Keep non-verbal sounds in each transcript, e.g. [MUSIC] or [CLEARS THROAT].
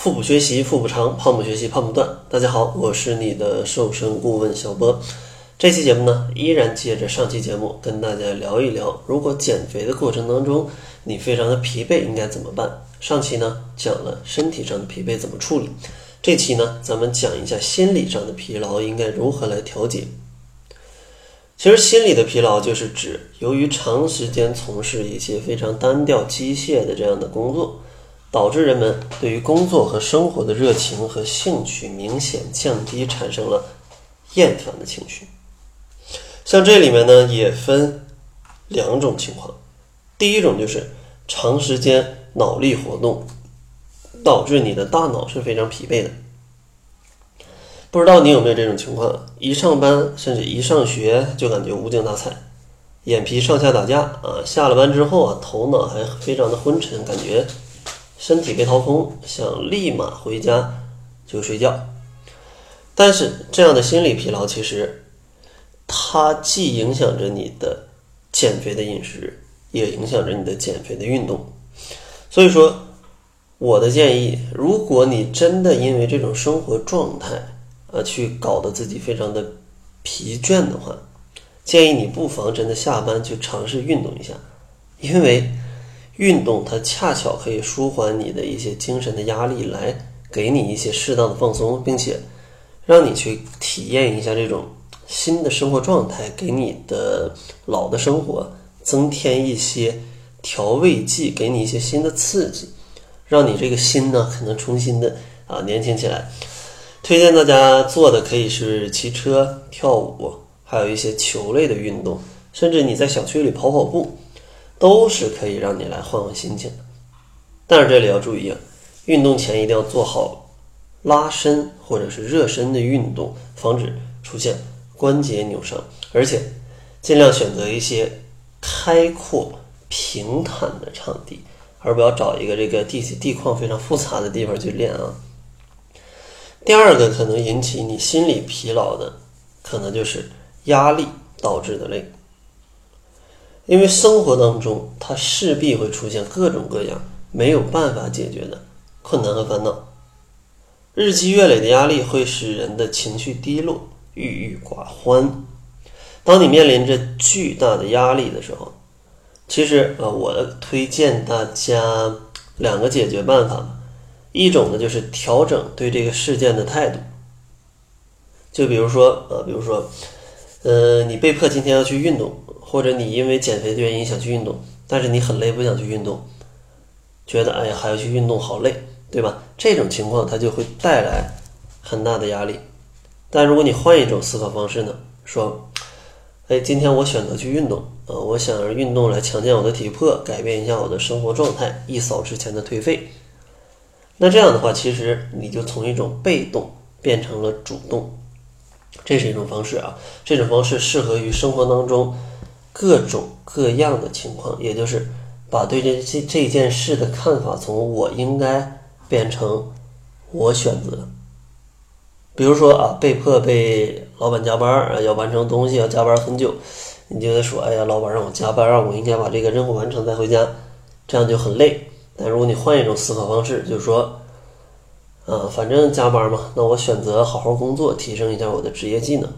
腹部学习腹部长，胖不学习胖不断。大家好，我是你的瘦身顾问小波。这期节目呢，依然接着上期节目跟大家聊一聊，如果减肥的过程当中你非常的疲惫，应该怎么办？上期呢讲了身体上的疲惫怎么处理，这期呢咱们讲一下心理上的疲劳应该如何来调节。其实心理的疲劳就是指由于长时间从事一些非常单调机械的这样的工作。导致人们对于工作和生活的热情和兴趣明显降低，产生了厌烦的情绪。像这里面呢，也分两种情况。第一种就是长时间脑力活动，导致你的大脑是非常疲惫的。不知道你有没有这种情况？一上班甚至一上学就感觉无精打采，眼皮上下打架啊！下了班之后啊，头脑还非常的昏沉，感觉。身体被掏空，想立马回家就睡觉，但是这样的心理疲劳其实，它既影响着你的减肥的饮食，也影响着你的减肥的运动。所以说，我的建议，如果你真的因为这种生活状态啊，去搞得自己非常的疲倦的话，建议你不妨真的下班去尝试运动一下，因为。运动它恰巧可以舒缓你的一些精神的压力，来给你一些适当的放松，并且让你去体验一下这种新的生活状态，给你的老的生活增添一些调味剂，给你一些新的刺激，让你这个心呢可能重新的啊年轻起来。推荐大家做的可以是骑车、跳舞，还有一些球类的运动，甚至你在小区里跑跑步。都是可以让你来换换心情的，但是这里要注意啊，运动前一定要做好拉伸或者是热身的运动，防止出现关节扭伤，而且尽量选择一些开阔平坦的场地，而不要找一个这个地地况非常复杂的地方去练啊。第二个可能引起你心理疲劳的，可能就是压力导致的累。因为生活当中，它势必会出现各种各样没有办法解决的困难和烦恼。日积月累的压力会使人的情绪低落、郁郁寡欢。当你面临着巨大的压力的时候，其实啊，我推荐大家两个解决办法。一种呢，就是调整对这个事件的态度。就比如说啊，比如说，呃，你被迫今天要去运动。或者你因为减肥的原因想去运动，但是你很累不想去运动，觉得哎呀还要去运动好累，对吧？这种情况它就会带来很大的压力。但如果你换一种思考方式呢，说，哎，今天我选择去运动，呃，我想让运动来强健我的体魄，改变一下我的生活状态，一扫之前的颓废。那这样的话，其实你就从一种被动变成了主动，这是一种方式啊。这种方式适合于生活当中。各种各样的情况，也就是把对这这这件事的看法从我应该变成我选择。比如说啊，被迫被老板加班啊，要完成东西要加班很久，你就得说，哎呀，老板让我加班啊，我应该把这个任务完成再回家，这样就很累。但如果你换一种思考方式，就是说，啊，反正加班嘛，那我选择好好工作，提升一下我的职业技能。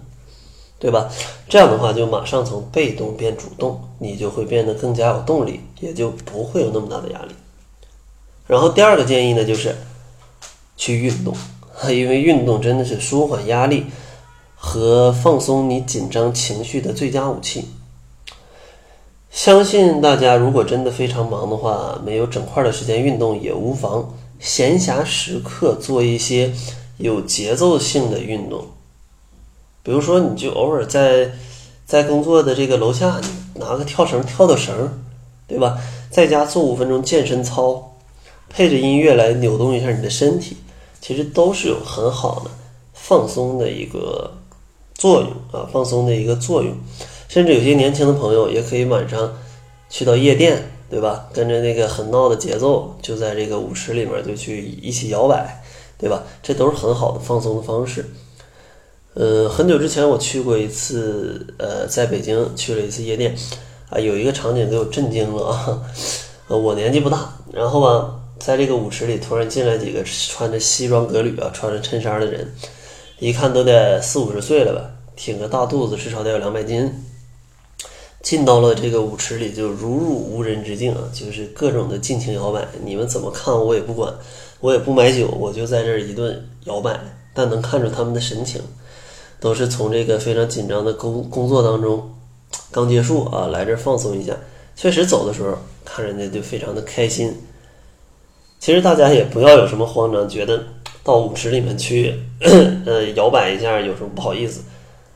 对吧？这样的话，就马上从被动变主动，你就会变得更加有动力，也就不会有那么大的压力。然后第二个建议呢，就是去运动，[LAUGHS] 因为运动真的是舒缓压力和放松你紧张情绪的最佳武器。相信大家如果真的非常忙的话，没有整块的时间运动也无妨，闲暇时刻做一些有节奏性的运动。比如说，你就偶尔在在工作的这个楼下，你拿个跳绳跳跳绳，对吧？在家做五分钟健身操，配着音乐来扭动一下你的身体，其实都是有很好的放松的一个作用啊，放松的一个作用。甚至有些年轻的朋友也可以晚上去到夜店，对吧？跟着那个很闹的节奏，就在这个舞池里面就去一起摇摆，对吧？这都是很好的放松的方式。呃，很久之前我去过一次，呃，在北京去了一次夜店，啊，有一个场景给我震惊了啊！呃，我年纪不大，然后吧，在这个舞池里突然进来几个穿着西装革履啊、穿着衬衫的人，一看都得四五十岁了吧，挺个大肚子，至少得有两百斤。进到了这个舞池里，就如入无人之境啊，就是各种的尽情摇摆，你们怎么看我也不管，我也不买酒，我就在这一顿摇摆。但能看出他们的神情，都是从这个非常紧张的工工作当中 [TSK] 刚结束啊，来这放松一下。确实走的时候看人家就非常的开心。其实大家也不要有什么慌张，觉得到舞池里面去 [CLEARS THROAT] 呃摇摆一下有什么不好意思？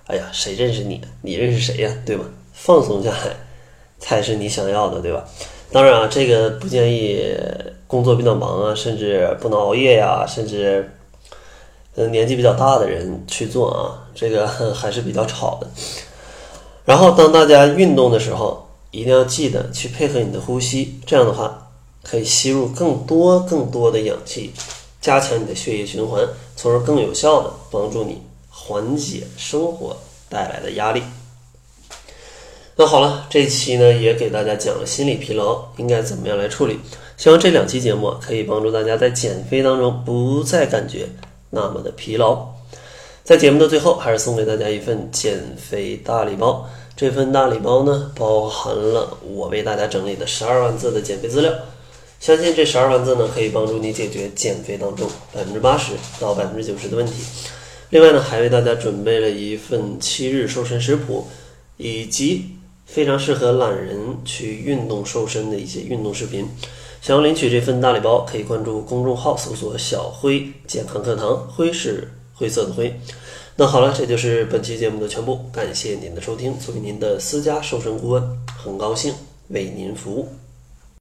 哎呀，谁认识你？你认识谁呀？对吧？放松下来才是你想要的，对吧？当然啊，这个不建议工作比较忙啊，甚至不能熬夜呀，甚至呃年纪比较大的人去做啊，这个还是比较吵的。然后当大家运动的时候，一定要记得去配合你的呼吸，这样的话可以吸入更多更多的氧气，加强你的血液循环，从而更有效的帮助你缓解生活带来的压力。那好了，这期呢也给大家讲了心理疲劳应该怎么样来处理。希望这两期节目可以帮助大家在减肥当中不再感觉那么的疲劳。在节目的最后，还是送给大家一份减肥大礼包。这份大礼包呢，包含了我为大家整理的十二万字的减肥资料。相信这十二万字呢，可以帮助你解决减肥当中百分之八十到百分之九十的问题。另外呢，还为大家准备了一份七日瘦身食谱，以及。非常适合懒人去运动瘦身的一些运动视频。想要领取这份大礼包，可以关注公众号搜索“小辉健康课堂”，辉是灰色的灰。那好了，这就是本期节目的全部，感谢您的收听。作为您的私家瘦身顾问，很高兴为您服务。